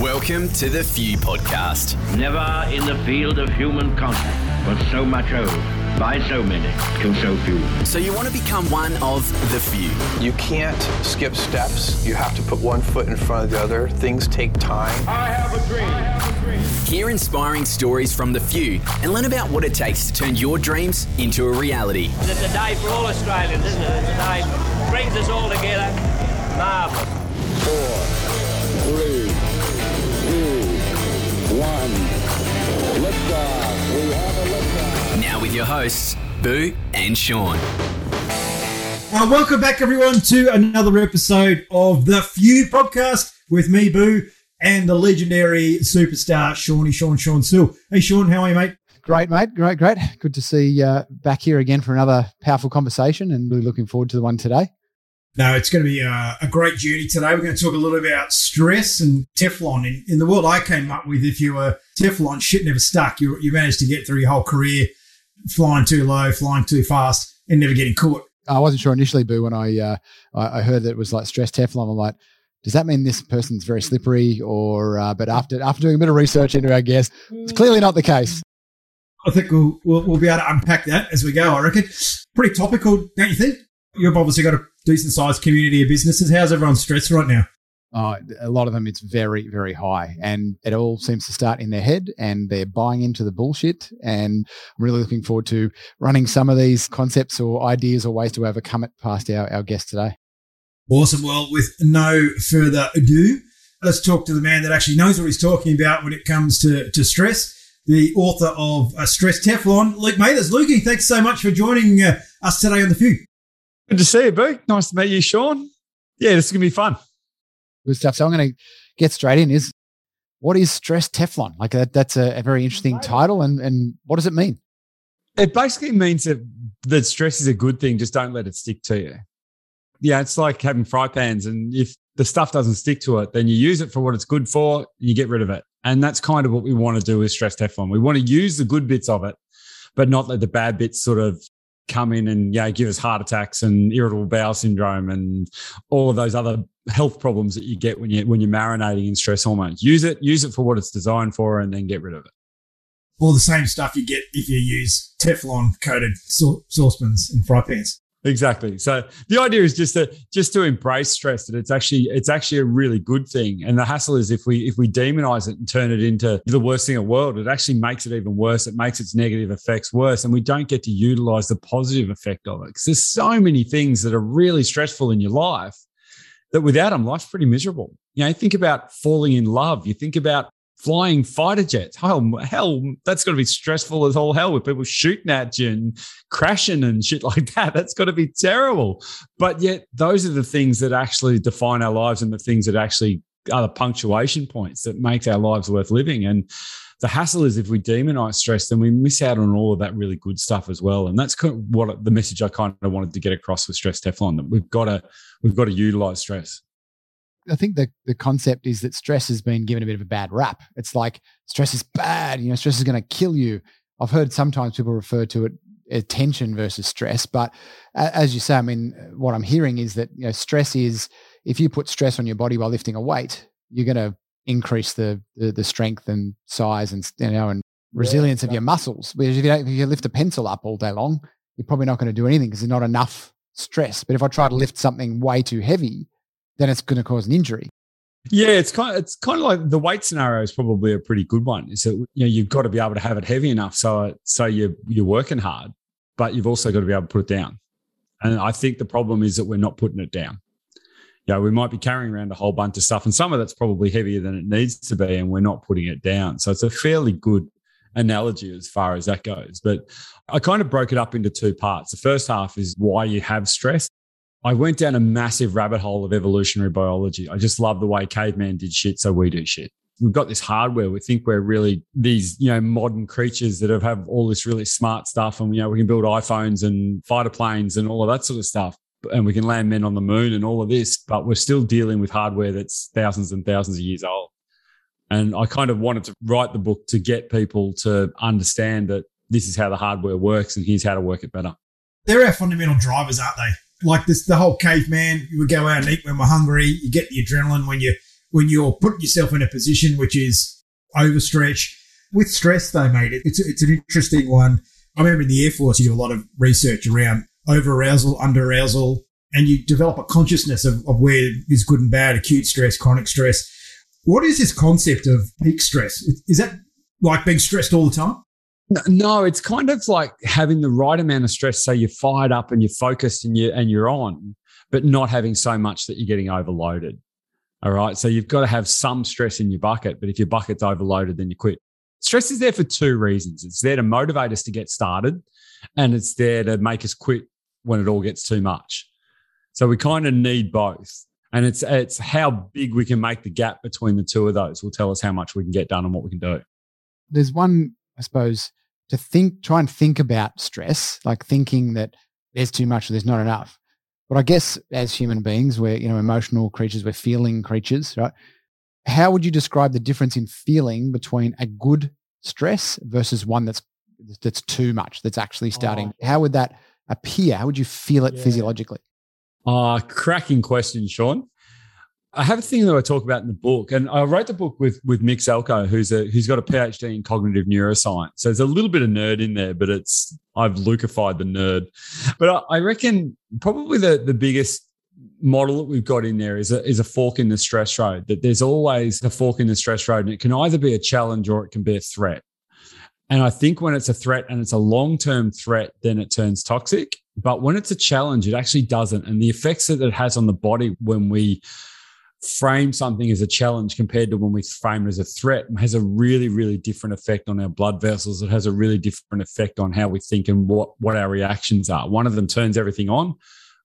Welcome to the Few Podcast. Never in the field of human contact was so much owed by so many to so few. So, you want to become one of the few. You can't skip steps. You have to put one foot in front of the other. Things take time. I have a dream. Hear inspiring stories from the few and learn about what it takes to turn your dreams into a reality. It's a day for all Australians, isn't it? It's a day brings us all together. Marvellous. four, three, two, one. Liftoff. We have a liftoff. Now, with your hosts, Boo and Sean. Well, welcome back, everyone, to another episode of the Few podcast with me, Boo, and the legendary superstar Shawnee Sean Sean Still. Hey, Sean, how are you, mate? Great, mate. Great, great. Good to see you uh, back here again for another powerful conversation and really looking forward to the one today. No, it's going to be a, a great journey today. We're going to talk a little about stress and Teflon. In, in the world I came up with, if you were Teflon, shit never stuck. You, you managed to get through your whole career flying too low, flying too fast, and never getting caught. I wasn't sure initially, Boo, when I, uh, I I heard that it was like stress Teflon. I'm like, does that mean this person's very slippery? Or, uh, but after after doing a bit of research into our guest, it's clearly not the case. I think we'll, we'll, we'll be able to unpack that as we go, I reckon. Pretty topical, don't you think? You've obviously got a decent sized community of businesses. How's everyone stressed right now? Uh, a lot of them, it's very, very high, and it all seems to start in their head, and they're buying into the bullshit. And I'm really looking forward to running some of these concepts or ideas or ways to overcome it past our, our guest today. Awesome. Well, with no further ado, let's talk to the man that actually knows what he's talking about when it comes to, to stress, the author of uh, Stress Teflon, Luke Mathers. Lukey, thanks so much for joining uh, us today on The Few. Good to see you, Boo. Nice to meet you, Sean. Yeah, this is going to be fun. Good stuff. So I'm going to get straight in. Is what is stress Teflon? Like that, that's a, a very interesting title, and and what does it mean? It basically means that, that stress is a good thing, just don't let it stick to you. Yeah, it's like having fry pans, and if the stuff doesn't stick to it, then you use it for what it's good for, you get rid of it. And that's kind of what we want to do with Stress Teflon. We want to use the good bits of it, but not let the bad bits sort of come in and yeah, give us heart attacks and irritable bowel syndrome and all of those other health problems that you get when you when you're marinating in stress hormones. Use it, use it for what it's designed for, and then get rid of it. All the same stuff you get if you use Teflon coated saucepans and fry pans. Exactly. So the idea is just to just to embrace stress that it's actually it's actually a really good thing. And the hassle is if we if we demonize it and turn it into the worst thing in the world, it actually makes it even worse. It makes its negative effects worse, and we don't get to utilize the positive effect of it because there's so many things that are really stressful in your life that without them, life's pretty miserable. You know, think about falling in love. You think about flying fighter jets. Hell, hell, that's got to be stressful as all hell with people shooting at you and crashing and shit like that. That's got to be terrible. But yet, those are the things that actually define our lives and the things that actually are the punctuation points that makes our lives worth living. And the hassle is if we demonize stress, then we miss out on all of that really good stuff as well. And that's kind of what the message I kind of wanted to get across with Stress Teflon that we've got to we've got to utilize stress. I think the the concept is that stress has been given a bit of a bad rap. It's like stress is bad. You know, stress is going to kill you. I've heard sometimes people refer to it as tension versus stress, but as you say, I mean, what I'm hearing is that you know, stress is if you put stress on your body while lifting a weight, you're going to increase the, the the strength and size and you know and resilience of your muscles. Whereas if you, don't, if you lift a pencil up all day long, you're probably not going to do anything because there's not enough stress. But if I try to lift something way too heavy, then it's going to cause an injury. Yeah, it's kind of it's kind of like the weight scenario is probably a pretty good one. Is that you know you've got to be able to have it heavy enough so so you you're working hard, but you've also got to be able to put it down. And I think the problem is that we're not putting it down. Know, we might be carrying around a whole bunch of stuff, and some of that's probably heavier than it needs to be, and we're not putting it down. So it's a fairly good analogy as far as that goes. But I kind of broke it up into two parts. The first half is why you have stress. I went down a massive rabbit hole of evolutionary biology. I just love the way caveman did shit, so we do shit. We've got this hardware. We think we're really these, you know, modern creatures that have, have all this really smart stuff, and you know, we can build iPhones and fighter planes and all of that sort of stuff, and we can land men on the moon and all of this. But we're still dealing with hardware that's thousands and thousands of years old. And I kind of wanted to write the book to get people to understand that this is how the hardware works, and here's how to work it better. They're our fundamental drivers, aren't they? Like this, the whole caveman. You would go out and eat when we're hungry. You get the adrenaline when you when you're putting yourself in a position which is overstretch. With stress, though, mate, it's, it's an interesting one. I remember in the Air Force, you do a lot of research around over arousal, under arousal, and you develop a consciousness of, of where is good and bad, acute stress, chronic stress. What is this concept of peak stress? Is that like being stressed all the time? No, it's kind of like having the right amount of stress, so you're fired up and you're focused and you and you're on, but not having so much that you're getting overloaded. All right. So you've got to have some stress in your bucket, but if your bucket's overloaded, then you quit. Stress is there for two reasons. It's there to motivate us to get started, and it's there to make us quit when it all gets too much. So we kind of need both. And it's it's how big we can make the gap between the two of those will tell us how much we can get done and what we can do. There's one, I suppose, to think, try and think about stress, like thinking that there's too much or there's not enough. But I guess as human beings, we're you know emotional creatures, we're feeling creatures, right? How would you describe the difference in feeling between a good stress versus one that's that's too much, that's actually starting? Oh. How would that appear? How would you feel it yeah. physiologically? Uh, cracking question, Sean. I have a thing that I talk about in the book, and I wrote the book with with Mick Zelko, who's a who's got a PhD in cognitive neuroscience. So there's a little bit of nerd in there, but it's I've Lucified the nerd. But I, I reckon probably the the biggest model that we've got in there is a, is a fork in the stress road. That there's always a fork in the stress road, and it can either be a challenge or it can be a threat. And I think when it's a threat and it's a long term threat, then it turns toxic. But when it's a challenge, it actually doesn't. And the effects that it has on the body when we frame something as a challenge compared to when we frame it as a threat has a really, really different effect on our blood vessels. It has a really different effect on how we think and what, what our reactions are. One of them turns everything on,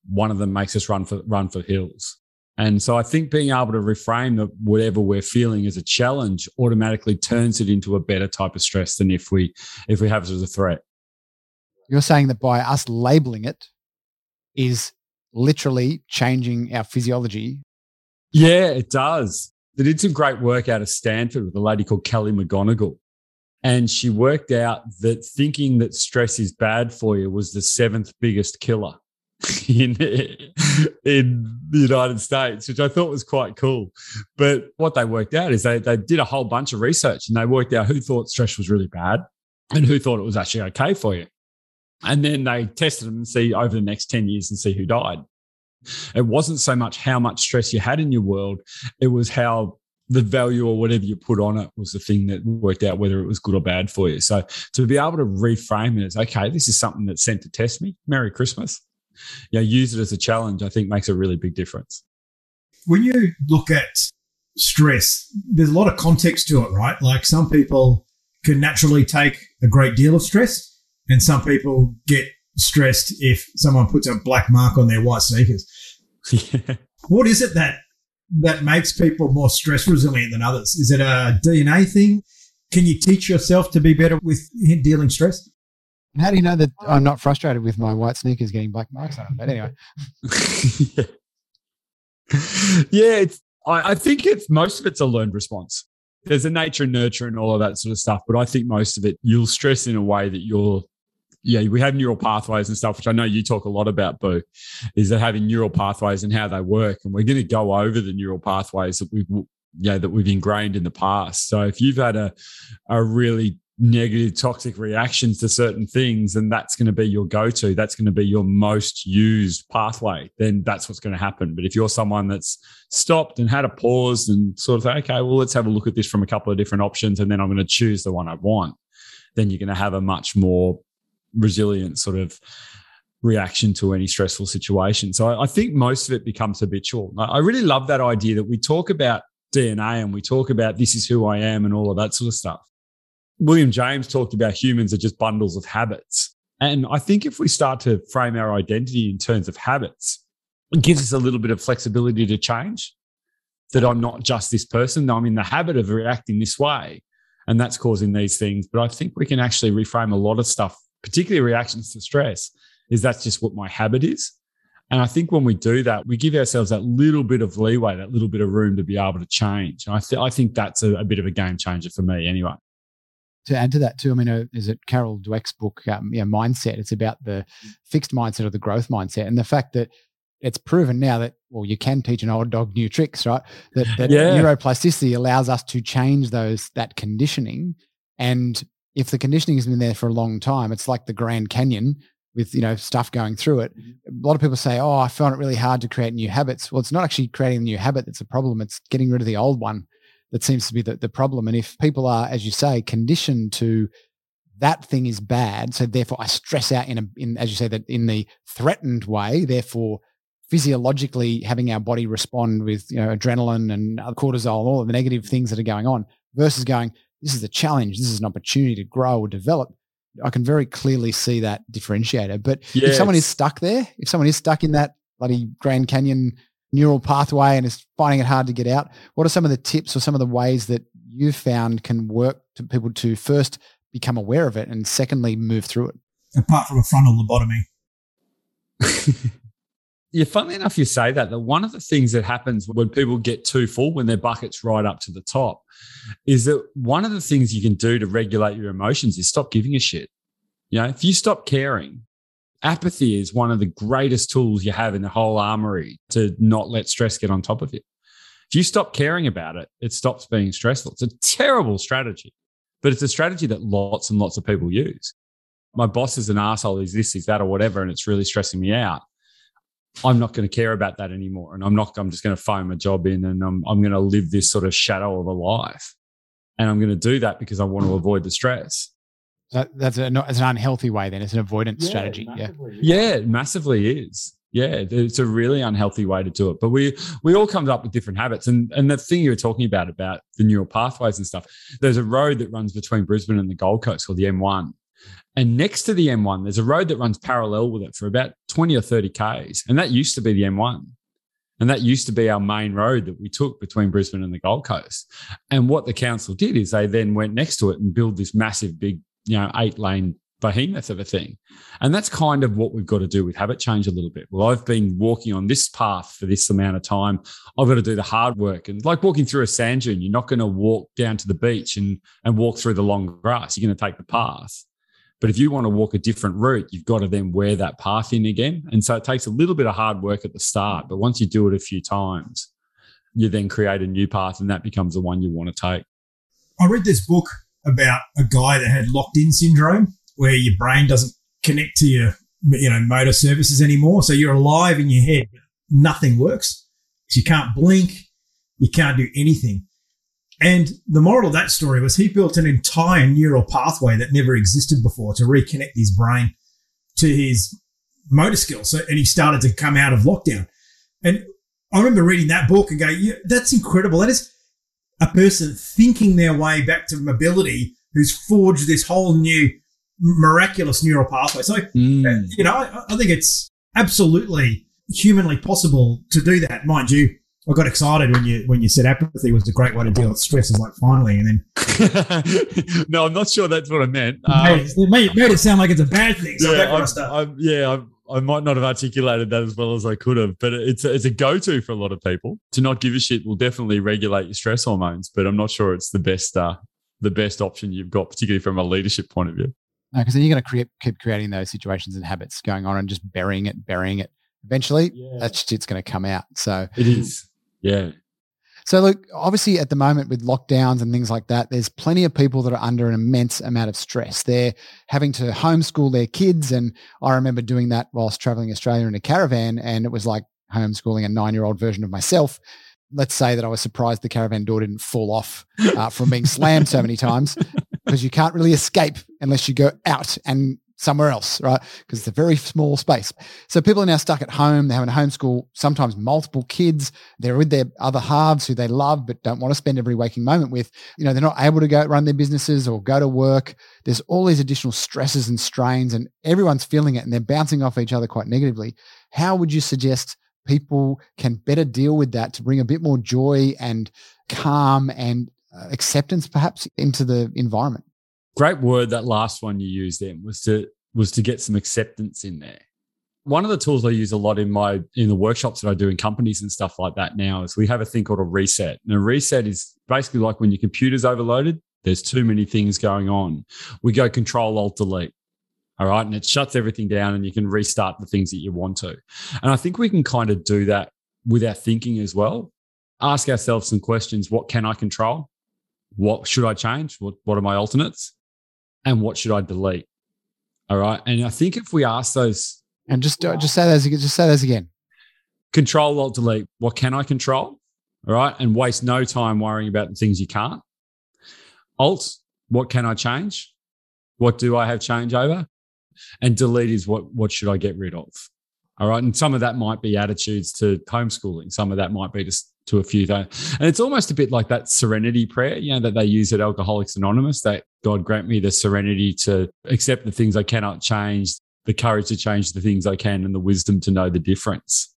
one of them makes us run for run for hills. And so I think being able to reframe whatever we're feeling as a challenge automatically turns it into a better type of stress than if we if we have it as a threat. You're saying that by us labeling it is literally changing our physiology yeah, it does. They did some great work out of Stanford with a lady called Kelly McGonigal. And she worked out that thinking that stress is bad for you was the seventh biggest killer in, in the United States, which I thought was quite cool. But what they worked out is they, they did a whole bunch of research and they worked out who thought stress was really bad and who thought it was actually okay for you. And then they tested them and see over the next 10 years and see who died. It wasn't so much how much stress you had in your world, it was how the value or whatever you put on it was the thing that worked out whether it was good or bad for you. So to be able to reframe it as, okay, this is something that's sent to test me. Merry Christmas. Know, use it as a challenge, I think makes a really big difference. When you look at stress, there's a lot of context to it, right? Like some people can naturally take a great deal of stress and some people get stressed if someone puts a black mark on their white sneakers. Yeah. What is it that that makes people more stress resilient than others? Is it a DNA thing? Can you teach yourself to be better with dealing stress? How do you know that I'm not frustrated with my white sneakers getting black marks on them? But anyway. yeah, yeah it's, I, I think it's most of it's a learned response. There's a nature and nurture and all of that sort of stuff, but I think most of it you'll stress in a way that you're yeah, we have neural pathways and stuff, which I know you talk a lot about, Boo, is that having neural pathways and how they work. And we're going to go over the neural pathways that we've, yeah, that we've ingrained in the past. So if you've had a, a really negative, toxic reactions to certain things, and that's going to be your go to, that's going to be your most used pathway, then that's what's going to happen. But if you're someone that's stopped and had a pause and sort of say, okay, well, let's have a look at this from a couple of different options, and then I'm going to choose the one I want, then you're going to have a much more resilient sort of reaction to any stressful situation. So I, I think most of it becomes habitual. I really love that idea that we talk about DNA and we talk about this is who I am and all of that sort of stuff. William James talked about humans are just bundles of habits. And I think if we start to frame our identity in terms of habits, it gives us a little bit of flexibility to change. That I'm not just this person, I'm in the habit of reacting this way. And that's causing these things. But I think we can actually reframe a lot of stuff particularly reactions to stress, is that's just what my habit is. And I think when we do that, we give ourselves that little bit of leeway, that little bit of room to be able to change. And I, th- I think that's a, a, bit of a game changer for me anyway. To add to that too, I mean, uh, is it Carol Dweck's book, um, know, Mindset? It's about the fixed mindset or the growth mindset and the fact that it's proven now that well, you can teach an old dog new tricks, right? That that Yeah. neuroplasticity allows us to change those that conditioning. And if the conditioning has been there for a long time, it's like the Grand Canyon with you know stuff going through it. Mm-hmm. A lot of people say, "Oh, I found it really hard to create new habits." Well, it's not actually creating a new habit that's a problem. It's getting rid of the old one that seems to be the, the problem. And if people are, as you say, conditioned to that thing is bad, so therefore I stress out in a in as you say that in the threatened way, therefore physiologically having our body respond with you know adrenaline and cortisol, all of the negative things that are going on, versus going, this is a challenge, this is an opportunity to grow or develop. I can very clearly see that differentiator. But Yeah, if someone is stuck there, if someone is stuck in that bloody Grand Canyon neural pathway and is finding it hard to get out, what are some of the tips or some of the ways that you've found can work to people to first become aware of it and secondly move through it? Apart from a frontal lobotomy. Yeah, funnily enough, you say that. That one of the things that happens when people get too full, when their bucket's right up to the top, is that one of the things you can do to regulate your emotions is stop giving a shit. You know, if you stop caring, apathy is one of the greatest tools you have in the whole armory to not let stress get on top of you. If you stop caring about it, it stops being stressful. It's a terrible strategy, but it's a strategy that lots and lots of people use. My boss is an asshole, is this, is that, or whatever, and it's really stressing me out. I'm not going to care about that anymore. And I'm not, I'm just going to phone my job in and I'm, I'm going to live this sort of shadow of a life. And I'm going to do that because I want to avoid the stress. So that's, a, no, it's an unhealthy way then. It's an avoidance strategy. Yeah. Yeah, it massively is. Yeah, it's a really unhealthy way to do it. But we we all come up with different habits. And and the thing you were talking about about the neural pathways and stuff, there's a road that runs between Brisbane and the Gold Coast called the M1. And next to the M1, there's a road that runs parallel with it for about 20 or 30 Ks. And that used to be the M1. And that used to be our main road that we took between Brisbane and the Gold Coast. And what the council did is they then went next to it and built this massive, big, you know, eight lane behemoth of a thing. And that's kind of what we've got to do with habit change a little bit. Well, I've been walking on this path for this amount of time. I've got to do the hard work. And like walking through a sand dune, you're not going to walk down to the beach and, and walk through the long grass. You're going to take the path. But if you want to walk a different route, you've got to then wear that path in again. And so it takes a little bit of hard work at the start. But once you do it a few times, you then create a new path and that becomes the one you want to take. I read this book about a guy that had locked in syndrome, where your brain doesn't connect to your you know motor services anymore. So you're alive in your head, nothing works. So you can't blink, you can't do anything. And the moral of that story was he built an entire neural pathway that never existed before to reconnect his brain to his motor skills. So, and he started to come out of lockdown. And I remember reading that book and going, yeah, that's incredible. That is a person thinking their way back to mobility who's forged this whole new miraculous neural pathway. So, Mm. you know, I, I think it's absolutely humanly possible to do that. Mind you, I got excited when you when you said apathy was a great way to deal with stress. Is like finally, and then no, I'm not sure that's what I meant. Um, it, made, made it sound like it's a bad thing. So that yeah, kind I'm, of stuff. I'm- yeah, I'm- I might not have articulated that as well as I could have, but it's a, it's a go to for a lot of people. To not give a shit will definitely regulate your stress hormones, but I'm not sure it's the best uh, the best option you've got, particularly from a leadership point of view. because then you're going to create, keep creating those situations and habits going on and just burying it, burying it. Eventually, that shit's going to come out. So It is, yeah. So, look, obviously, at the moment with lockdowns and things like that, there's plenty of people that are under an immense amount of stress. They're having to homeschool their kids. And I remember doing that whilst traveling Australia in a caravan. And it was like homeschooling a nine year old version of myself. Let's say that I was surprised the caravan door didn't fall off uh, from being slammed so many times because you can't really escape unless you go out and somewhere else, right? Because it's a very small space. So people are now stuck at home. They're having homeschool sometimes multiple kids. They're with their other halves who they love but don't want to spend every waking moment with. You know, they're not able to go run their businesses or go to work. There's all these additional stresses and strains, and everyone's feeling it and they're bouncing off each other quite negatively. How would you suggest people can better deal with that to bring a bit more joy and calm and uh, acceptance perhaps into the environment? Great word that last one you used then was to was to get some acceptance in there. One of the tools I use a lot in my in the workshops that I do in companies and stuff like that now is we have a thing called a reset. And a reset is basically like when your computer's overloaded, there's too many things going on. We go control alt delete. All right. And it shuts everything down and you can restart the things that you want to. And I think we can kind of do that with our thinking as well. Ask ourselves some questions. What can I control? What should I change? What, what are my alternates? And what should I delete? All right. And I think if we ask those and just uh, just say those again, just say those again. Control alt delete. What can I control? All right. And waste no time worrying about the things you can't. Alt, what can I change? What do I have change over? And delete is what what should I get rid of? All right. And some of that might be attitudes to homeschooling. Some of that might be just to a few things. And it's almost a bit like that serenity prayer, you know, that they use at Alcoholics Anonymous, that God grant me the serenity to accept the things I cannot change, the courage to change the things I can, and the wisdom to know the difference.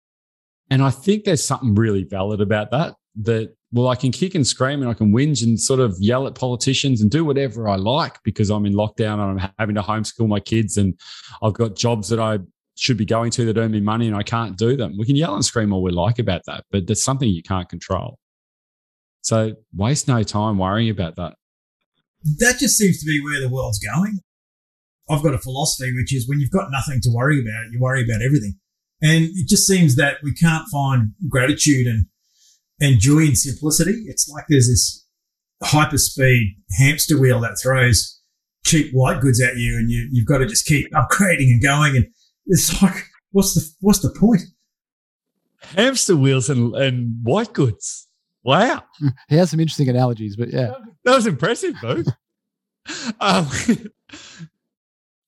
And I think there's something really valid about that, that, well, I can kick and scream and I can whinge and sort of yell at politicians and do whatever I like because I'm in lockdown and I'm having to homeschool my kids and I've got jobs that I should be going to that earn me money and I can't do them. We can yell and scream all we like about that, but there's something you can't control. So waste no time worrying about that. That just seems to be where the world's going. I've got a philosophy, which is when you've got nothing to worry about, you worry about everything. And it just seems that we can't find gratitude and, and joy in simplicity. It's like there's this hyper speed hamster wheel that throws cheap white goods at you and you, you've got to just keep upgrading and going. And it's like, what's the, what's the point? Hamster wheels and, and white goods. Wow. He has some interesting analogies, but yeah. That was impressive, though. um,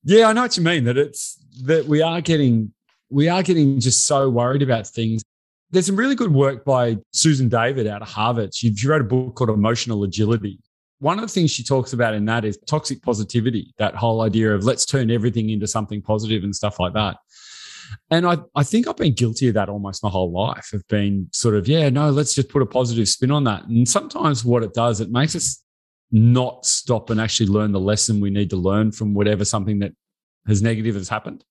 yeah, I know what you mean. That it's that we are getting we are getting just so worried about things. There's some really good work by Susan David out of Harvard. She, she wrote a book called Emotional Agility. One of the things she talks about in that is toxic positivity, that whole idea of let's turn everything into something positive and stuff like that. And I, I think I've been guilty of that almost my whole life of being sort of, yeah, no, let's just put a positive spin on that. And sometimes what it does, it makes us not stop and actually learn the lesson we need to learn from whatever something that has negative has happened.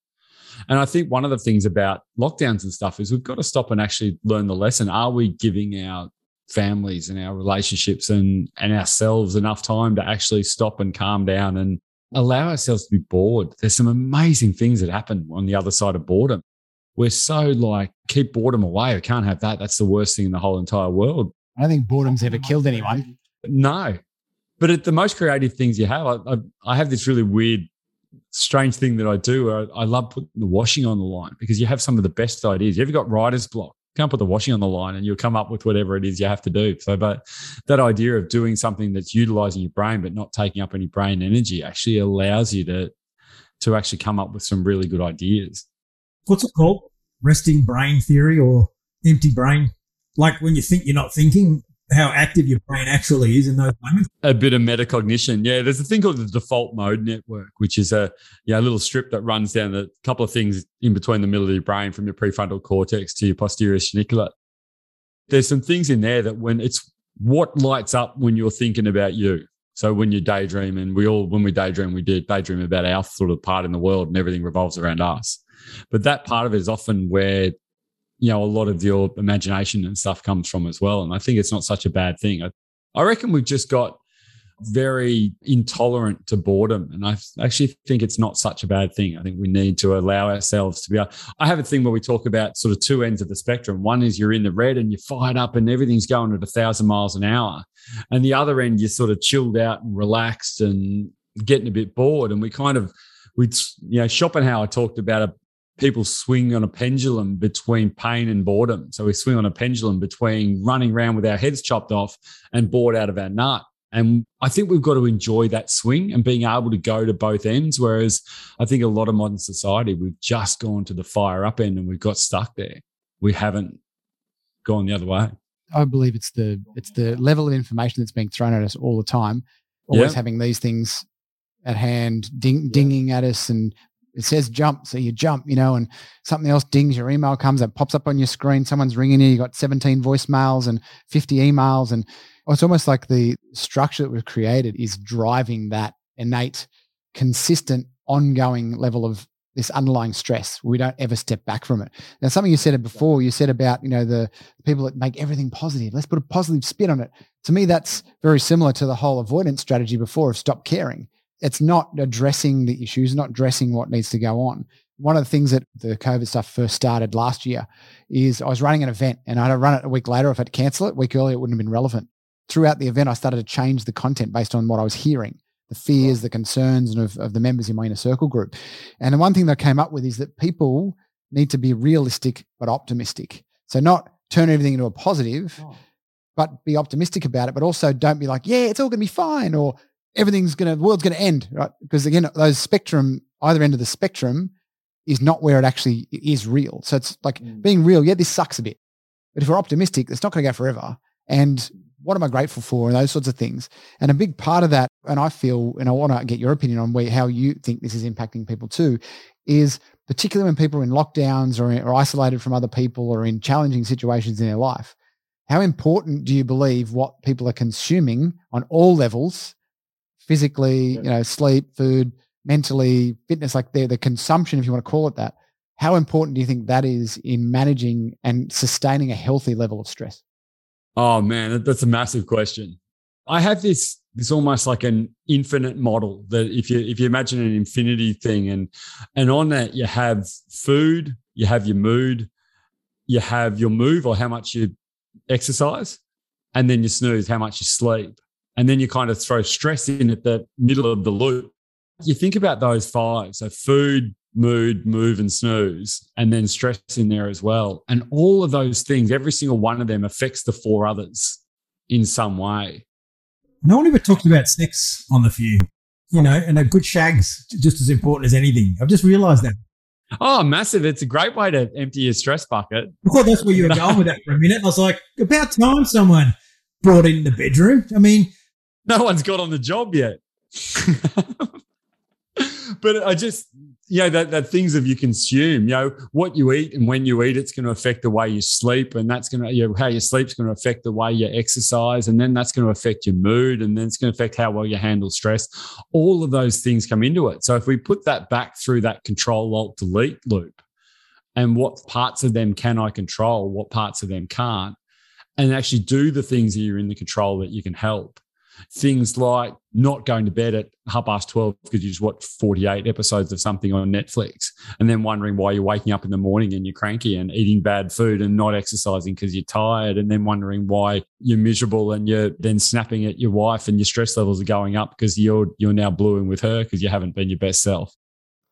And I think one of the things about lockdowns and stuff is we've got to stop and actually learn the lesson. Are we giving our families and our relationships and, and ourselves enough time to actually stop and calm down and allow ourselves to be bored? There's some amazing things that happen on the other side of boredom. We're so like, keep boredom away. I can't have that. That's the worst thing in the whole entire world. I don't think boredom's ever killed anyone. No. But at the most creative things you have, I, I, I have this really weird strange thing that I do. I, I, love putting the washing on the line because you have some of the best ideas. You ever got writer's block? Can't put the washing on the line and you'll come up with whatever it is you have to do. So, but that idea of doing something that's utilizing your brain but not taking up any brain energy actually allows you to to actually come up with some really good ideas. What's it called? Resting brain theory or empty brain? Like when you think you're not thinking, how active your brain actually is in those moments. A bit of metacognition. Yeah, there's a thing called the default mode network, which is a yeah, a little strip that runs down a couple of things in between the middle of your brain from your prefrontal cortex to your posterior cingulate. There's some things in there that when it's what lights up when you're thinking about you. So when you daydream, and we all when we daydream, we do daydream about our sort of part in the world, and everything revolves around us. But that part of it is often where you know, a lot of your imagination and stuff comes from as well. And I think it's not such a bad thing. I, I reckon we've just got very intolerant to boredom. And I actually think it's not such a bad thing. I think we need to allow ourselves to be. I have a thing where we talk about sort of two ends of the spectrum. One is you're in the red and you're fired up and everything's going at a thousand miles an hour. And the other end, you're sort of chilled out and relaxed and getting a bit bored. And we kind of, we, you know, Schopenhauer talked about a people swing on a pendulum between pain and boredom. So we swing on a pendulum between running around with our heads chopped off and bored out of our nut. And I think we've got to enjoy that swing and being able to go to both ends. Whereas I think a lot of modern society, we've just gone to the fire up end and we've got stuck there. We haven't gone the other way. I believe it's the it's the level of information that's being thrown at us all the time. Always yeah. having these things at hand, ding, dinging at us, and it says jump, so you jump, you know, and something else dings, your email comes, it pops up on your screen, someone's ringing you, you got 17 voicemails and 50 emails. And it's almost like the structure that we've created is driving that innate, consistent, ongoing level of this underlying stress. We don't ever step back from it. Now, something you said before, you said about, you know, the people that make everything positive. Let's put a positive spin on it. To me, that's very similar to the whole avoidance strategy before of stop caring it's not addressing the issues, not addressing what needs to go on. One of the things that the COVID stuff first started last year is I was running an event and I'd run it a week later. If I'd cancel it, a week earlier, it wouldn't have been relevant. Throughout the event, I started to change the content based on what I was hearing, the fears, the concerns of, of the members in my inner circle group. And the one thing that I came up with is that people need to be realistic but optimistic. So not turn everything into a positive, but be optimistic about it. But also don't be like, yeah, it's all going to be fine or everything's going to, the world's going to end, right? Because again, those spectrum, either end of the spectrum is not where it actually is real. So it's like Mm. being real. Yeah, this sucks a bit, but if we're optimistic, it's not going to go forever. And what am I grateful for? And those sorts of things. And a big part of that, and I feel, and I want to get your opinion on where, how you think this is impacting people too, is particularly when people are in lockdowns or, or isolated from other people or in challenging situations in their life. How important do you believe what people are consuming on all levels, physically, you know, sleep, food, mentally, fitness, like the, the consumption, if you want to call it that, how important do you think that is in managing and sustaining a healthy level of stress? Oh man, that's a massive question. I have this this almost like an infinite model that if you if you imagine an infinity thing and and on that you have food, you have your mood, you have your move or how much you exercise, and then you snooze, how much you sleep. And then you kind of throw stress in at the middle of the loop. You think about those five. So food, mood, move, and snooze, and then stress in there as well. And all of those things, every single one of them affects the four others in some way. No one ever talks about sex on the few, you know, and a good shag's just as important as anything. I've just realised that. Oh, massive. It's a great way to empty your stress bucket. Thought that's where you were going with that for a minute. I was like, about time someone brought in the bedroom. I mean, No one's got on the job yet. but I just, you know, that, that things of you consume, you know, what you eat and when you eat, it's going to affect the way you sleep. And that's going to, you know, how you sleep is going to affect the way you exercise. And then that's going to affect your mood. And then it's going to affect how well you handle stress. All of those things come into it. So if we put that back through that control alt delete loop and what parts of them can I control, what parts of them can't, and actually do the things that you're in the control that you can help things like not going to bed at half past 12 because you just watched 48 episodes of something on Netflix and then wondering why you're waking up in the morning and you're cranky and eating bad food and not exercising because you're tired and then wondering why you're miserable and you're then snapping at your wife and your stress levels are going up because you're you're now blueing with her because you haven't been your best self.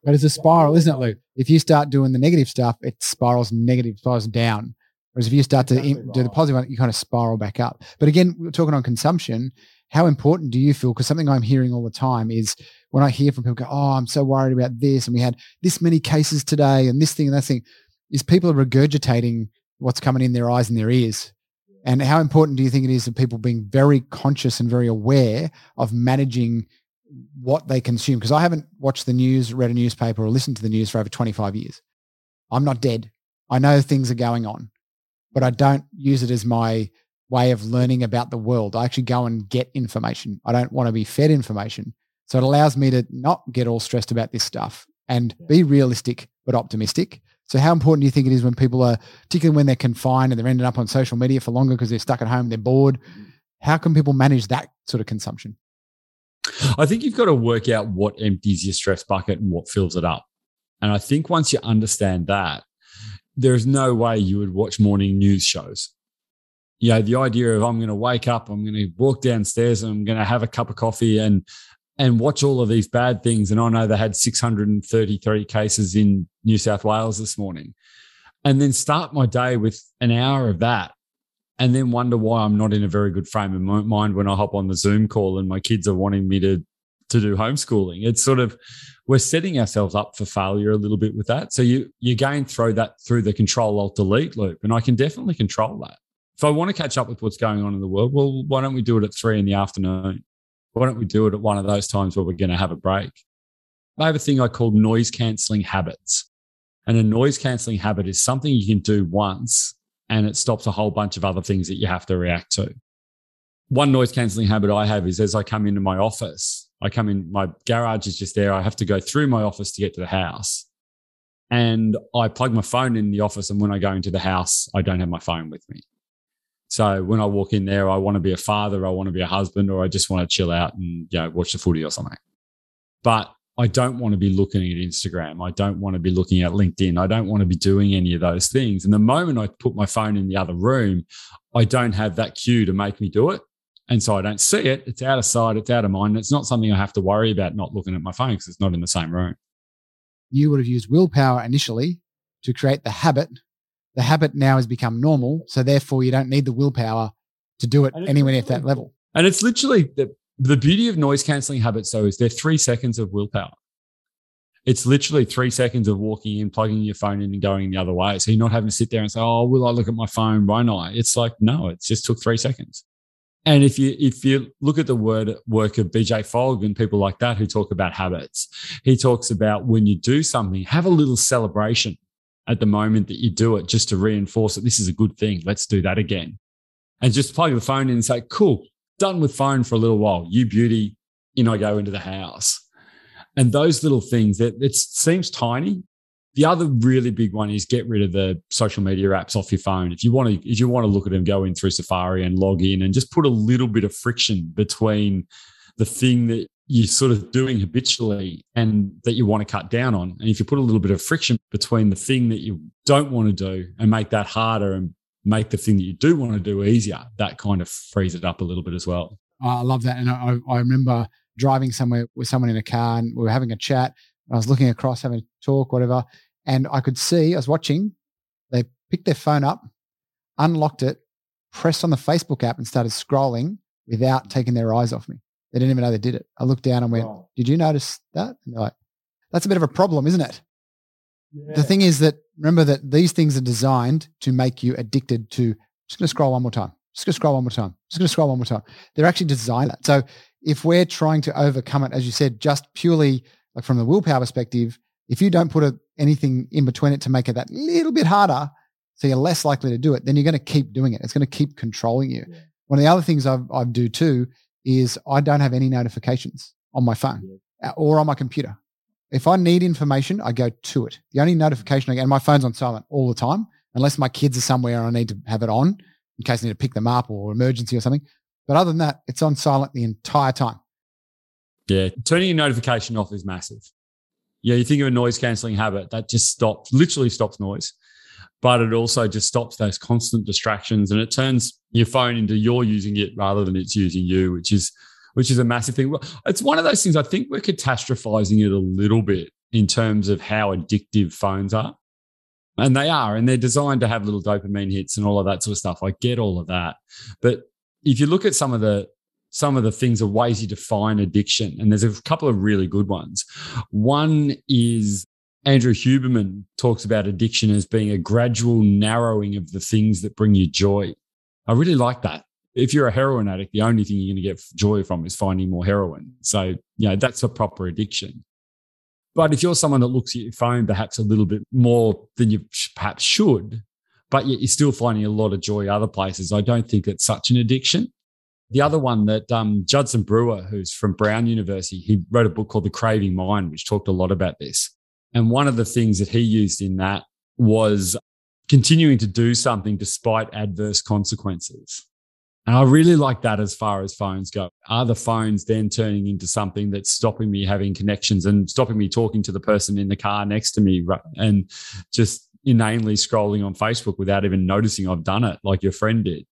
But it's a spiral, isn't it, Luke? If you start doing the negative stuff, it spirals negative, spirals down. Whereas if you start to im- do the positive one, you kind of spiral back up. But again, we're talking on consumption. How important do you feel? Because something I'm hearing all the time is when I hear from people go, Oh, I'm so worried about this. And we had this many cases today and this thing and that thing, is people are regurgitating what's coming in their eyes and their ears. And how important do you think it is of people being very conscious and very aware of managing what they consume? Because I haven't watched the news, read a newspaper, or listened to the news for over 25 years. I'm not dead. I know things are going on, but I don't use it as my way of learning about the world. I actually go and get information. I don't want to be fed information. So it allows me to not get all stressed about this stuff and be realistic but optimistic. So how important do you think it is when people are, particularly when they're confined and they're ending up on social media for longer because they're stuck at home, they're bored? Mm. How can people manage that sort of consumption? I think you've got to work out what empties your stress bucket and what fills it up. And I think once you understand that, there's no way you would watch morning news shows. You know, the idea of I'm going to wake up, I'm going to walk downstairs, and I'm going to have a cup of coffee and and watch all of these bad things. And I know they had 633 cases in New South Wales this morning. And then start my day with an hour of that and then wonder why I'm not in a very good frame of mi- mind when I hop on the Zoom call and my kids are wanting me to to do homeschooling. It's sort of we're setting ourselves up for failure a little bit with that. So you you again throw that through the control alt delete loop, and I can definitely control that. If I want to catch up with what's going on in the world, well, why don't we do it at three in the afternoon? Why don't we do it at one of those times where we're going to have a break? I have a thing I call noise cancelling habits. And a noise cancelling habit is something you can do once and it stops a whole bunch of other things that you have to react to. One noise cancelling habit I have is as I come into my office, I come in, my garage is just there. I have to go through my office to get to the house. And I plug my phone in the office. And when I go into the house, I don't have my phone with me. So when I walk in there, I want to be a father, I want to be a husband, or I just want to chill out and you know watch the footy or something. but I don't want to be looking at Instagram. I don't want to be looking at LinkedIn. I don't want to be doing any of those things. And the moment I put my phone in the other room, I don't have that cue to make me do it. And so I don't see it. It's out of sight, it's out of mind. It's not something I have to worry about not looking at my phone because it's not in the same room. You would have used willpower initially to create the habit. The habit now has become normal. So therefore, you don't need the willpower to do it anywhere near that level. And it's literally the, the beauty of noise cancelling habits, though, is they're three seconds of willpower. It's literally three seconds of walking in, plugging your phone in, and going the other way. So you're not having to sit there and say, "Oh, will I look at my phone? Won't I?" It's like, no, it just took three seconds. And if you if you look at the word work of BJ Fogg and people like that who talk about habits, he talks about when you do something, have a little celebration at the moment that you do it, just to reinforce that this is a good thing. Let's do that again, and just plug the phone in and say, "Cool, done with phone for a little while. You beauty, in I go into the house." And those little things that it seems tiny, the other really big one is get rid of the social media apps off your phone. If you want to, if you want to look at them, go in through Safari and log in and just put a little bit of friction between the thing that you're sort of doing habitually and that you want to cut down on. And if you put a little bit of friction between the thing that you don't want to do and make that harder and make the thing that you do want to do easier, that kind of frees it up a little bit as well. I love that. And I, I remember driving somewhere with someone in a car and we were having a chat. I was looking across, having a talk, whatever. And I could see, I was watching, they picked their phone up, unlocked it, pressed on the Facebook app and started scrolling without taking their eyes off me. They didn't even know they did it. I looked down and went. Did you notice that? And they're like, That's a bit of a problem, isn't it? Yeah. The thing is that remember that these things are designed to make you addicted to just gonna scroll one more time. Just gonna scroll one more time. Just gonna scroll one more time. They're actually designed that. So if we're trying to overcome it, as you said, just purely like from the willpower perspective, if you don't put a, anything in between it to make it that little bit harder, so you're less likely to do it, then you're going to keep doing it. It's going to keep controlling you. Yeah. One of the other things I, I do too is I don't have any notifications on my phone yeah. or on my computer. If I need information, I go to it. The only notification I get, and my phone's on silent all the time, unless my kids are somewhere and I need to have it on in case I need to pick them up or emergency or something. But other than that, it's on silent the entire time. Yeah, turning your notification off is massive yeah, you think of a noise cancelling habit that just stops, literally stops noise, but it also just stops those constant distractions and it turns your phone into you're using it rather than it's using you, which is which is a massive thing. It's one of those things I think we're catastrophizing it a little bit in terms of how addictive phones are. And they are, and they're designed to have little dopamine hits and all of that sort of stuff. I get all of that. But if you look at some of the some of the things are ways you define addiction. And there's a couple of really good ones. One is Andrew Huberman talks about addiction as being a gradual narrowing of the things that bring you joy. I really like that. If you're a heroin addict, the only thing you're going to get joy from is finding more heroin. So, you know, that's a proper addiction. But if you're someone that looks at your phone perhaps a little bit more than you perhaps should, but yet you're still finding a lot of joy other places, I don't think it's such an addiction. The other one that um, Judson Brewer, who's from Brown University, he wrote a book called The Craving Mind, which talked a lot about this. And one of the things that he used in that was continuing to do something despite adverse consequences. And I really like that as far as phones go. Are the phones then turning into something that's stopping me having connections and stopping me talking to the person in the car next to me and just inanely scrolling on Facebook without even noticing I've done it, like your friend did?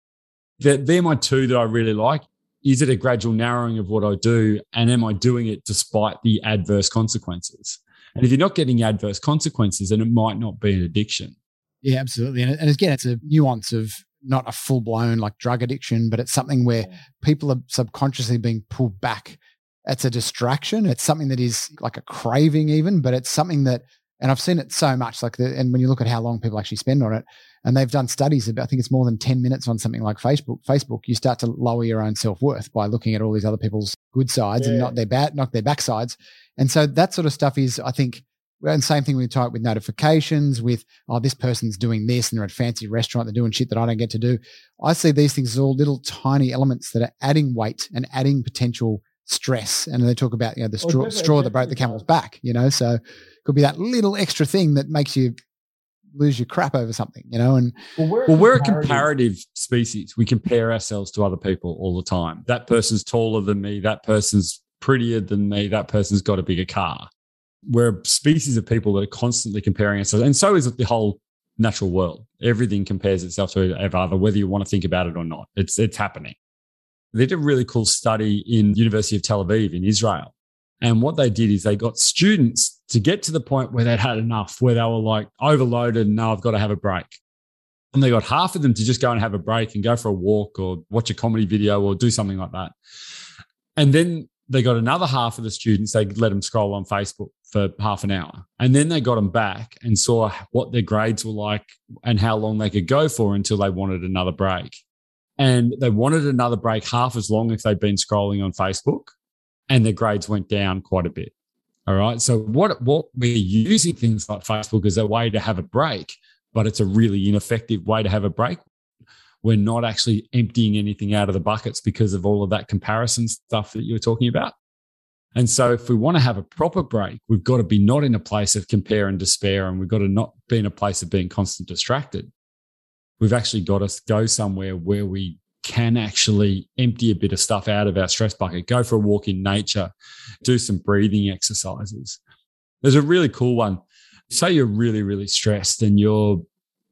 They're, my two that I really like. Is it a gradual narrowing of what I do? And am I doing it despite the adverse consequences? And if you're not getting adverse consequences, then it might not be an addiction. Yeah, absolutely. And, and again, it's a nuance of not a full blown like drug addiction, but it's something where people are subconsciously being pulled back. It's a distraction. It's something that is like a craving, even, but it's something that, and I've seen it so much. Like, the, and when you look at how long people actually spend on it, and they've done studies about, I think it's more than 10 minutes on something like Facebook. Facebook, you start to lower your own self worth by looking at all these other people's good sides yeah. and not their bad, not their backsides. And so that sort of stuff is, I think, and same thing we talk with notifications, with oh, this person's doing this and they're at a fancy restaurant, they're doing shit that I don't get to do. I see these things as all little tiny elements that are adding weight and adding potential stress. And they talk about, you know, the oh, straw, straw that broke the camel's back, you know, so it could be that little extra thing that makes you lose your crap over something, you know? And well, we're, well, we're a comparative species. We compare ourselves to other people all the time. That person's taller than me. That person's prettier than me, that person's got a bigger car. We're a species of people that are constantly comparing ourselves. And so is the whole natural world. Everything compares itself to other, whether you want to think about it or not. It's it's happening. They did a really cool study in University of Tel Aviv in Israel. And what they did is they got students to get to the point where they'd had enough, where they were like overloaded and now I've got to have a break. And they got half of them to just go and have a break and go for a walk or watch a comedy video or do something like that. And then they got another half of the students, they let them scroll on Facebook for half an hour. And then they got them back and saw what their grades were like and how long they could go for until they wanted another break. And they wanted another break half as long if they'd been scrolling on Facebook, and their grades went down quite a bit. All right. So what what we're using things like Facebook as a way to have a break, but it's a really ineffective way to have a break. We're not actually emptying anything out of the buckets because of all of that comparison stuff that you were talking about. And so if we want to have a proper break, we've got to be not in a place of compare and despair, and we've got to not be in a place of being constant distracted. We've actually got to go somewhere where we can actually empty a bit of stuff out of our stress bucket, go for a walk in nature, do some breathing exercises. There's a really cool one. Say you're really, really stressed and you're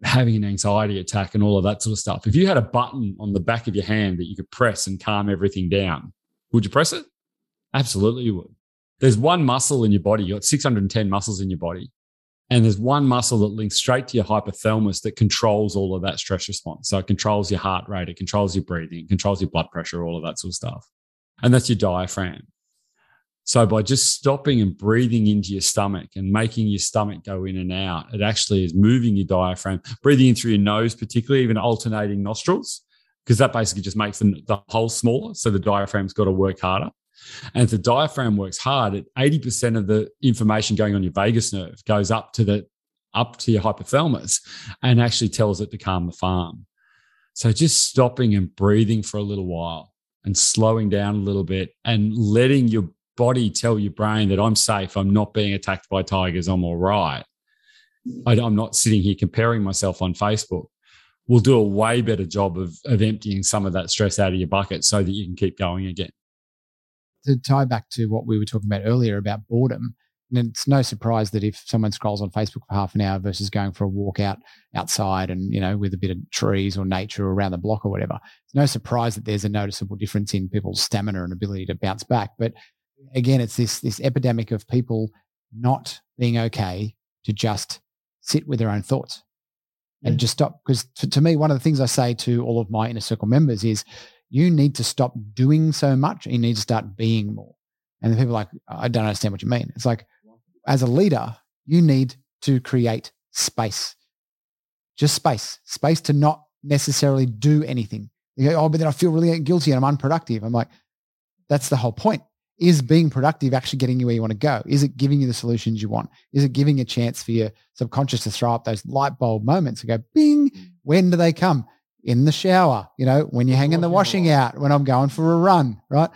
having an anxiety attack and all of that sort of stuff. If you had a button on the back of your hand that you could press and calm everything down, would you press it? Absolutely, you would. There's one muscle in your body, you've got 610 muscles in your body. And there's one muscle that links straight to your hypothalamus that controls all of that stress response. So it controls your heart rate, it controls your breathing, it controls your blood pressure, all of that sort of stuff. And that's your diaphragm. So by just stopping and breathing into your stomach and making your stomach go in and out, it actually is moving your diaphragm, breathing in through your nose, particularly even alternating nostrils, because that basically just makes the, the hole smaller. So the diaphragm's got to work harder. And if the diaphragm works hard, 80% of the information going on your vagus nerve goes up to the up to your hypothalamus and actually tells it to calm the farm. So just stopping and breathing for a little while and slowing down a little bit and letting your body tell your brain that I'm safe, I'm not being attacked by tigers, I'm all right. I'm not sitting here comparing myself on Facebook. We'll do a way better job of, of emptying some of that stress out of your bucket so that you can keep going again to tie back to what we were talking about earlier about boredom, and it's no surprise that if someone scrolls on Facebook for half an hour versus going for a walk out outside and you know with a bit of trees or nature around the block or whatever, it's no surprise that there's a noticeable difference in people's stamina and ability to bounce back. But again, it's this this epidemic of people not being okay to just sit with their own thoughts and mm. just stop. Because to, to me, one of the things I say to all of my inner circle members is you need to stop doing so much. You need to start being more. And the people like, I don't understand what you mean. It's like, as a leader, you need to create space, just space, space to not necessarily do anything. You go, oh, but then I feel really guilty and I'm unproductive. I'm like, that's the whole point. Is being productive actually getting you where you want to go? Is it giving you the solutions you want? Is it giving a chance for your subconscious to throw up those light bulb moments and go, bing, mm. when do they come? In the shower, you know, when you're hanging the washing out, when I'm going for a run, right?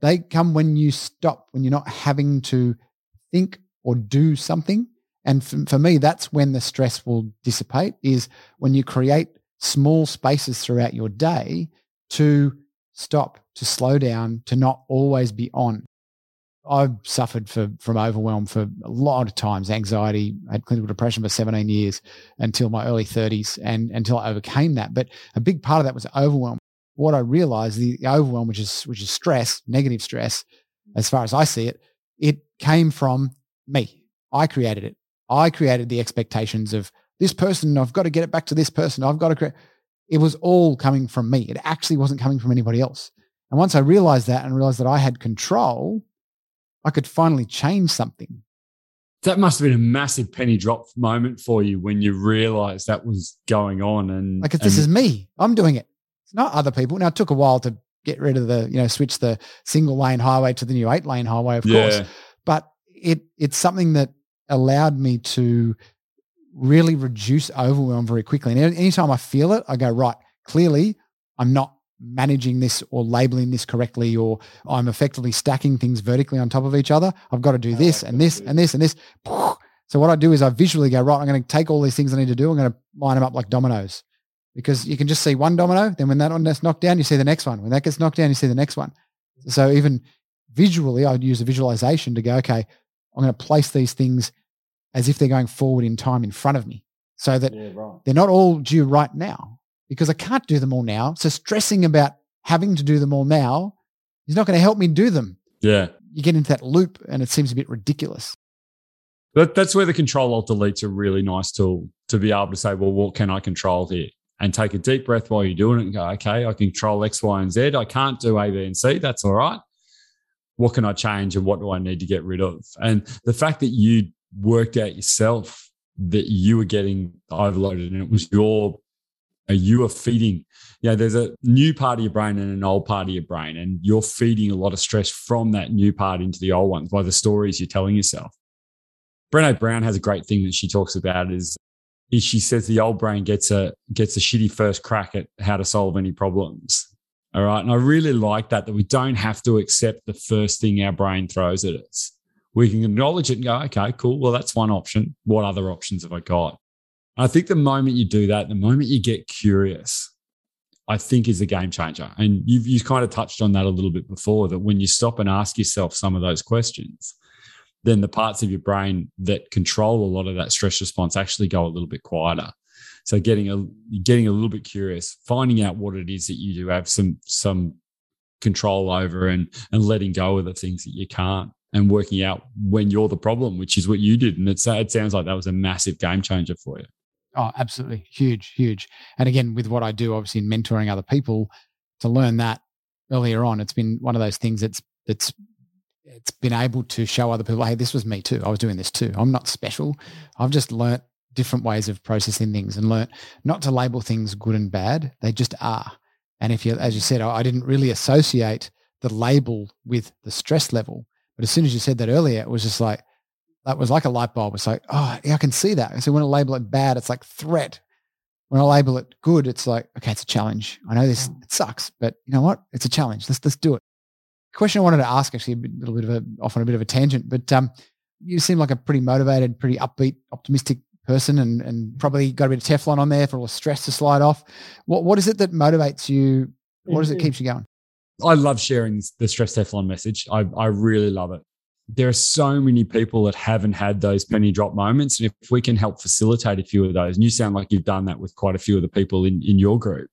They come when you stop, when you're not having to think or do something. And for, for me, that's when the stress will dissipate is when you create small spaces throughout your day to stop, to slow down, to not always be on. I've suffered for, from overwhelm for a lot of times, anxiety, had clinical depression for 17 years until my early 30s and until I overcame that. But a big part of that was overwhelm. What I realized, the overwhelm, which is which is stress, negative stress, as far as I see it, it came from me. I created it. I created the expectations of this person. I've got to get it back to this person. I've got to create. It was all coming from me. It actually wasn't coming from anybody else. And once I realized that and realized that I had control, I could finally change something. That must have been a massive penny drop moment for you when you realized that was going on. And like, this and- is me. I'm doing it. It's not other people. Now, it took a while to get rid of the, you know, switch the single lane highway to the new eight lane highway, of Yeah. course. But it it's something that allowed me to really reduce overwhelm very quickly. And anytime I feel it, I go, right, clearly I'm not managing this or labeling this correctly, or I'm effectively stacking things vertically on top of each other. I've got to do this and this and this and this. So what I do is I visually go, right, I'm going to take all these things I need to do. I'm going to line them up like dominoes because you can just see one domino. Then when that one gets knocked down, you see the next one. When that gets knocked down, you see the next one. So even visually, I'd use a visualization to go, okay, I'm going to place these things as if they're going forward in time in front of me so that Yeah, right. they're not all due right now because I can't do them all now. So stressing about having to do them all now is not going to help me do them. Yeah. You get into that loop and it seems a bit ridiculous. That, that's where the control alt delete's a really nice tool to be able to say, well, what can I control here? And take a deep breath while you're doing it and go, okay, I control X, Y, and Z. I can't do A, B, and C. That's all right. What can I change and what do I need to get rid of? And the fact that you worked out yourself that you were getting overloaded and it was your you are feeding you know there's a new part of your brain and an old part of your brain and you're feeding a lot of stress from that new part into the old ones by the stories you're telling yourself Brene Brown has a great thing that she talks about is, is she says the old brain gets a gets a shitty first crack at how to solve any problems. All right. And I really like that, that we don't have to accept the first thing our brain throws at us. We can acknowledge it and go, okay, cool. Well, that's one option. What other options have I got? I think the moment you do that, the moment you get curious, I think is a game changer. And you've, you've kind of touched on that a little bit before that when you stop and ask yourself some of those questions, then the parts of your brain that control a lot of that stress response actually go a little bit quieter. So getting a getting a little bit curious, finding out what it is that you do have some some control over and and letting go of the things that you can't and working out when you're the problem, which is what you did. And it's, it sounds like that was a massive game changer for you. Oh, absolutely. Huge, huge. And again, with what I do, obviously in mentoring other people, to learn that earlier on, it's been one of those things that's that's it's been able to show other people, hey, this was me too. I was doing this too. I'm not special. I've just learnt different ways of processing things and learnt not to label things good and bad. They just are. And if you, as you said, I didn't really associate the label with the stress level. But as soon as you said that earlier, it was just like, that was like a light bulb. It's like, oh, yeah, I can see that. So when I label it bad, it's like threat. When I label it good, it's like, okay, it's a challenge. I know this mm. it sucks, but you know what? It's a challenge. Let's let's do it. Question I wanted to ask, actually, a little bit of a off on a bit of a tangent, but um, you seem like a pretty motivated, pretty upbeat, optimistic person, and and mm. probably got a bit of Teflon on there for all the stress to slide off. What what is it that motivates you? What is it mm. keeps you going? I love sharing the stress Teflon message. I, I really love it. There are so many people that haven't had those penny drop moments. And if we can help facilitate a few of those, and you sound like you've done that with quite a few of the people in, in your group.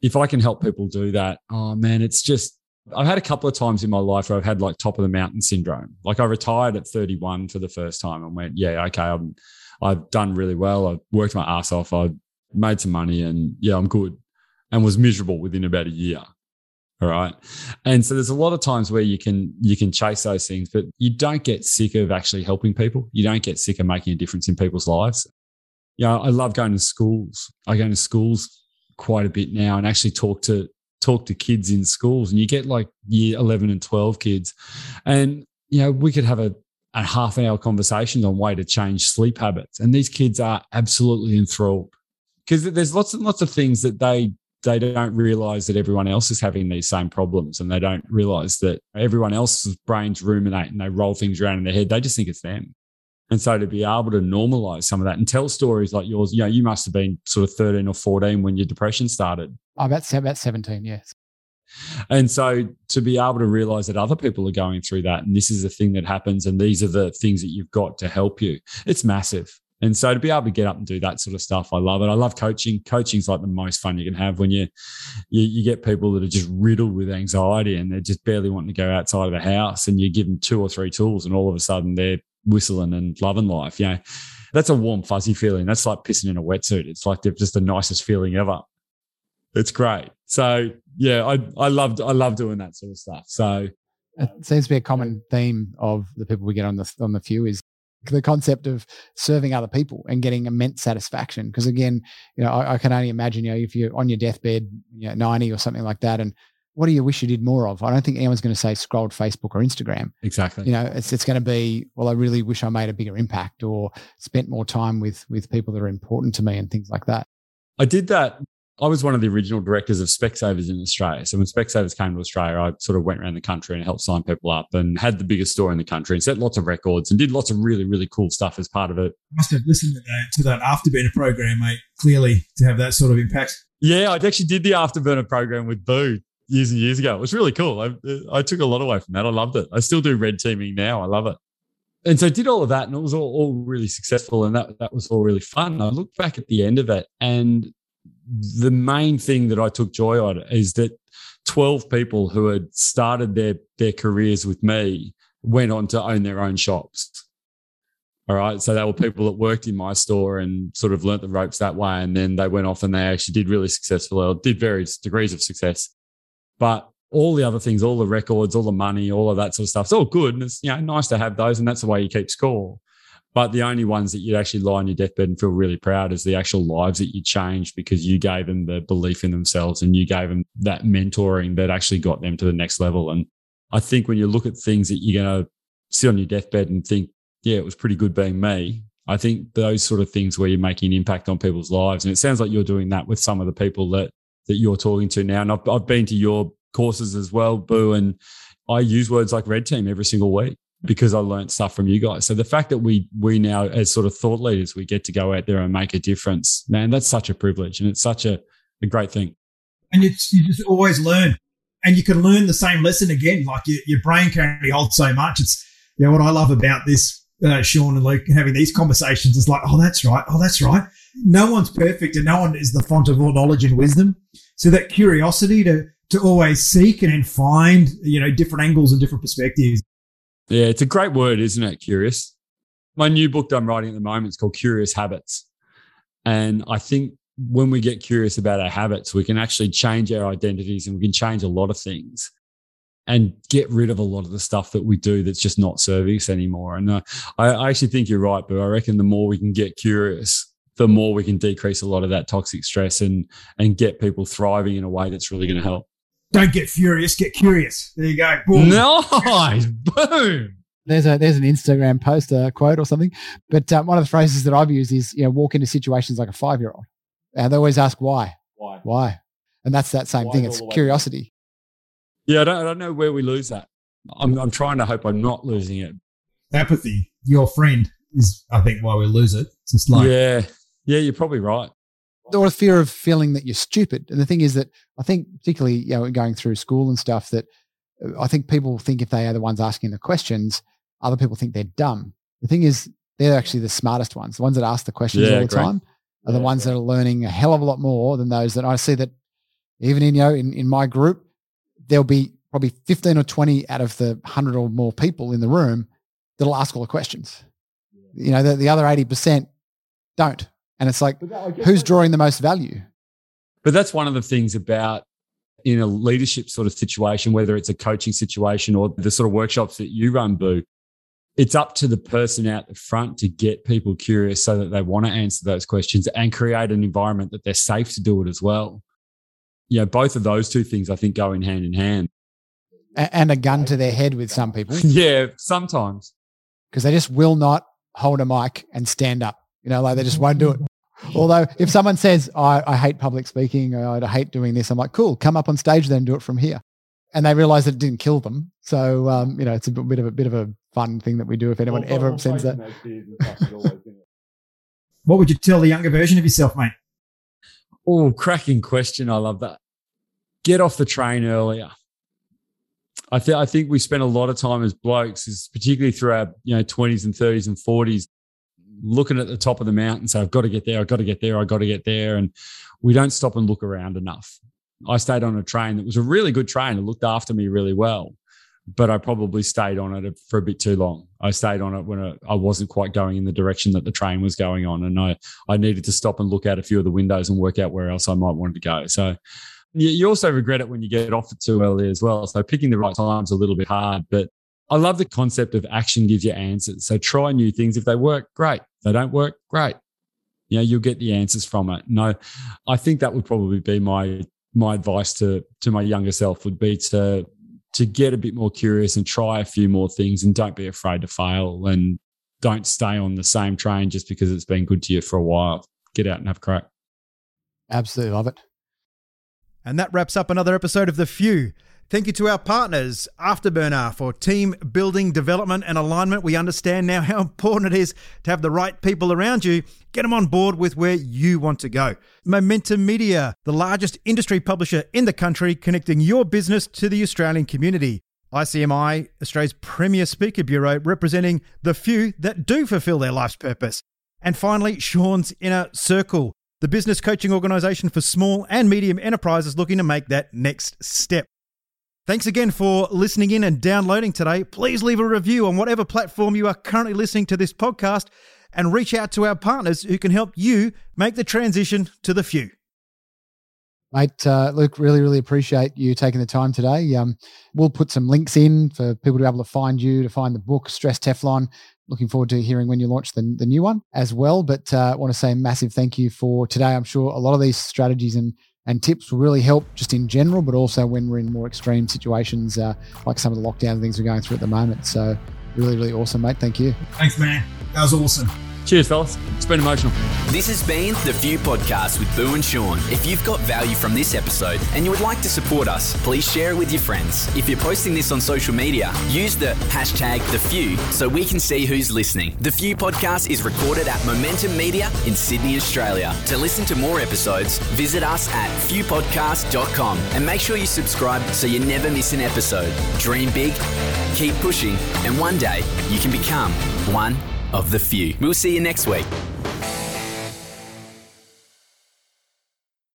If I can help people do that, oh man, it's just, I've had a couple of times in my life where I've had like top of the mountain syndrome. Like I retired at 31 for the first time and went, yeah, okay, I'm, I've done really well. I've worked my ass off. I've made some money and yeah, I'm good and was miserable within about a year. All right. And so there's a lot of times where you can you can chase those things, but you don't get sick of actually helping people. You don't get sick of making a difference in people's lives. You know, I love going to schools. I go to schools quite a bit now and actually talk to talk to kids in schools and you get like year 11 and 12 kids and you know we could have a, a half an hour conversation on way to change sleep habits and these kids are absolutely enthralled because there's lots and lots of things that they they don't realize that everyone else is having these same problems and they don't realize that everyone else's brains ruminate and they roll things around in their head. They just think it's them. And so to be able to normalize some of that and tell stories like yours, you know, you must have been sort of 13 or 14 when your depression started. Oh, about, about 17, yes. And so to be able to realize that other people are going through that and this is a thing that happens and these are the things that you've got to help you, it's massive. And so to be able to get up and do that sort of stuff, I love it. I love coaching. Coaching's like the most fun you can have when you, you you get people that are just riddled with anxiety and they're just barely wanting to go outside of the house, and you give them two or three tools, and all of a sudden they're whistling and loving life. You know, that's a warm, fuzzy feeling. That's like pissing in a wetsuit. It's like they're just the nicest feeling ever. It's great. So yeah, I I loved I love doing that sort of stuff. So it seems to be a common theme of the people we get on the on the few is the concept of serving other people and getting immense satisfaction. Because again, you know, I, I, can only imagine, you know, if you're on your deathbed, you know, 90 or something like that, and what do you wish you did more of? I don't think anyone's going to say scrolled Facebook or Instagram. Exactly. You know, it's it's going to be, well, I really wish I made a bigger impact or spent more time with with people that are important to me and things like that. I did that I was one of the original directors of Specsavers in Australia. So when Specsavers came to Australia, I sort of went around the country and helped sign people up and had the biggest store in the country and set lots of records and did lots of really, really cool stuff as part of it. Must have listened to that, to that Afterburner program, mate, clearly to have that sort of impact. Yeah, I actually did the Afterburner program with Boo. years and years ago. It was really cool. I, I took a lot away from that. I loved it. I still do red teaming now. I love it. And so I did all of that and it was all, all really successful and that, that was all really fun. I look back at the end of it and the main thing that I took joy on is that 12 people who had started their, their careers with me went on to own their own shops. All right. So they were people that worked in my store and sort of learnt the ropes that way. And then they went off and they actually did really successfully or did various degrees of success. But all the other things, all the records, all the money, all of that sort of stuff, it's all good. And it's, you know, nice to have those. And that's the way you keep score. But the only ones that you'd actually lie on your deathbed and feel really proud is the actual lives that you changed because you gave them the belief in themselves and you gave them that mentoring that actually got them to the next level. And I think when you look at things that you're going to sit on your deathbed and think, yeah, it was pretty good being me. I think those sort of things where you're making an impact on people's lives. And it sounds like you're doing that with some of the people that that you're talking to now. And I've, I've been to your courses as well, Boo, and I use words like red team every single week because I learned stuff from you guys. So the fact that we we now as sort of thought leaders, we get to go out there and make a difference, man, that's such a privilege and it's such a, a great thing. And it's you just always learn. And you can learn the same lesson again. Like your, your brain can only hold so much. It's you know what I love about this uh, Sean and Luke having these conversations is like, oh, that's right. Oh, that's right. No one's perfect and no one is the font of all knowledge and wisdom. So that curiosity to, to always seek and then find, you know, different angles and different perspectives. Yeah, it's a great word, isn't it? Curious. My new book that I'm writing at the moment is called Curious Habits. And I think when we get curious about our habits, we can actually change our identities and we can change a lot of things and get rid of a lot of the stuff that we do that's just not serving us anymore. And uh, I, I, actually think you're right, but I reckon the more we can get curious, the more we can decrease a lot of that toxic stress and and get people thriving in a way that's really going to help. Don't get furious, get curious. There you go. Boom. Nice, boom. There's a there's an Instagram post, a quote or something. But um, one of the phrases that I've used is you know walk into situations like a five year old, and they always ask why, why, why, and that's that same Why thing. It's the way curiosity. Yeah, I don't, I don't know where we lose that. I'm, I'm trying to hope I'm not losing it. Apathy, your friend, is I think why we lose it. It's just like yeah, yeah, you're probably right. Or the fear of feeling that you're stupid. And the thing is that I think, particularly, you know, going through school and stuff, that uh, I think people think if they are the ones asking the questions, other people think they're dumb. The thing is, they're actually the smartest ones. The ones that ask the questions Yeah, all the great. time are the ones that are learning a hell of a lot more than those that I see that even in, you know, in, in my group, there'll be probably 15 or 20 out of the 100 or more people in the room that'll ask all the questions. You know, the, the other 80% don't. And it's like, who's drawing the most value? But that's one of the things about in a leadership sort of situation, whether it's a coaching situation or the sort of workshops that you run, Boo, it's up to the person out the front to get people curious so that they want to answer those questions and create an environment that they're safe to do it as well. You know, both of those two things I think go in hand in hand. And a gun to their head with some people Yeah, sometimes. because they just will not hold a mic and stand up. You know, like they just won't do it. Although if someone says, I, I hate public speaking, or I hate doing this, I'm like, cool, come up on stage then and do it from here. And they realize that it didn't kill them. So, um, you know, it's a bit of a bit of a fun thing that we do if anyone ever sends that. what would you tell the younger version of yourself, mate? Oh, cracking question. I love that. Get off the train earlier. I think I think we spend a lot of time as blokes, is particularly through our you know twenties and thirties and forties, looking at the top of the mountain. So I've got to get there. I've got to get there. I've got to get there, and we don't stop and look around enough. I stayed on a train that was a really good train. It looked after me really well, but I probably stayed on it for a bit too long. I stayed on it when I wasn't quite going in the direction that the train was going on, and I I needed to stop and look out a few of the windows and work out where else I might want to go. So you, also regret it when you get off it too early as well. So picking the right time's a little bit hard, but I love the concept of action gives you answers. So try new things. If they work, great. They don't work, great. You know, you'll get the answers from it. No, I think that would probably be my my advice to to my younger self would be to to get a bit more curious and try a few more things and don't be afraid to fail and don't stay on the same train just because it's been good to you for a while. Get out and have a crack. Absolutely love it. And that wraps up another episode of The Few. Thank you to our partners, Afterburner, for team building, development, and alignment. We understand now how important it is to have the right people around you. Get them on board with where you want to go. Momentum Media, the largest industry publisher in the country, connecting your business to the Australian community. ICMI, Australia's premier speaker bureau, representing the few that do fulfill their life's purpose. And finally, Sean's Inner Circle, the business coaching organisation for small and medium enterprises looking to make that next step. Thanks again for listening in and downloading today. Please leave a review on whatever platform you are currently listening to this podcast and reach out to our partners who can help you make the transition to the few. Mate, uh, Luke, really, really appreciate you taking the time today. Um, we'll put some links in for people to be able to find you, to find the book, Stress Teflon. Looking forward to hearing when you launch the, the new one as well. But uh, I want to say massive thank you for today. I'm sure a lot of these strategies and and tips will really help just in general, but also when we're in more extreme situations, uh, like some of the lockdown things we're going through at the moment. So, really, really awesome, mate. Thank you. Thanks, man. That was awesome. Cheers, fellas. It's been emotional. This has been The Few Podcast with Boo and Sean. If you've got value from this episode and you would like to support us, please share it with your friends. If you're posting this on social media, use the hashtag The Few so we can see who's listening. The Few Podcast is recorded at Momentum Media in Sydney, Australia. To listen to more episodes, visit us at fewpodcast.com and make sure you subscribe so you never miss an episode. Dream big, keep pushing, and one day you can become one of the few. We'll see you next week.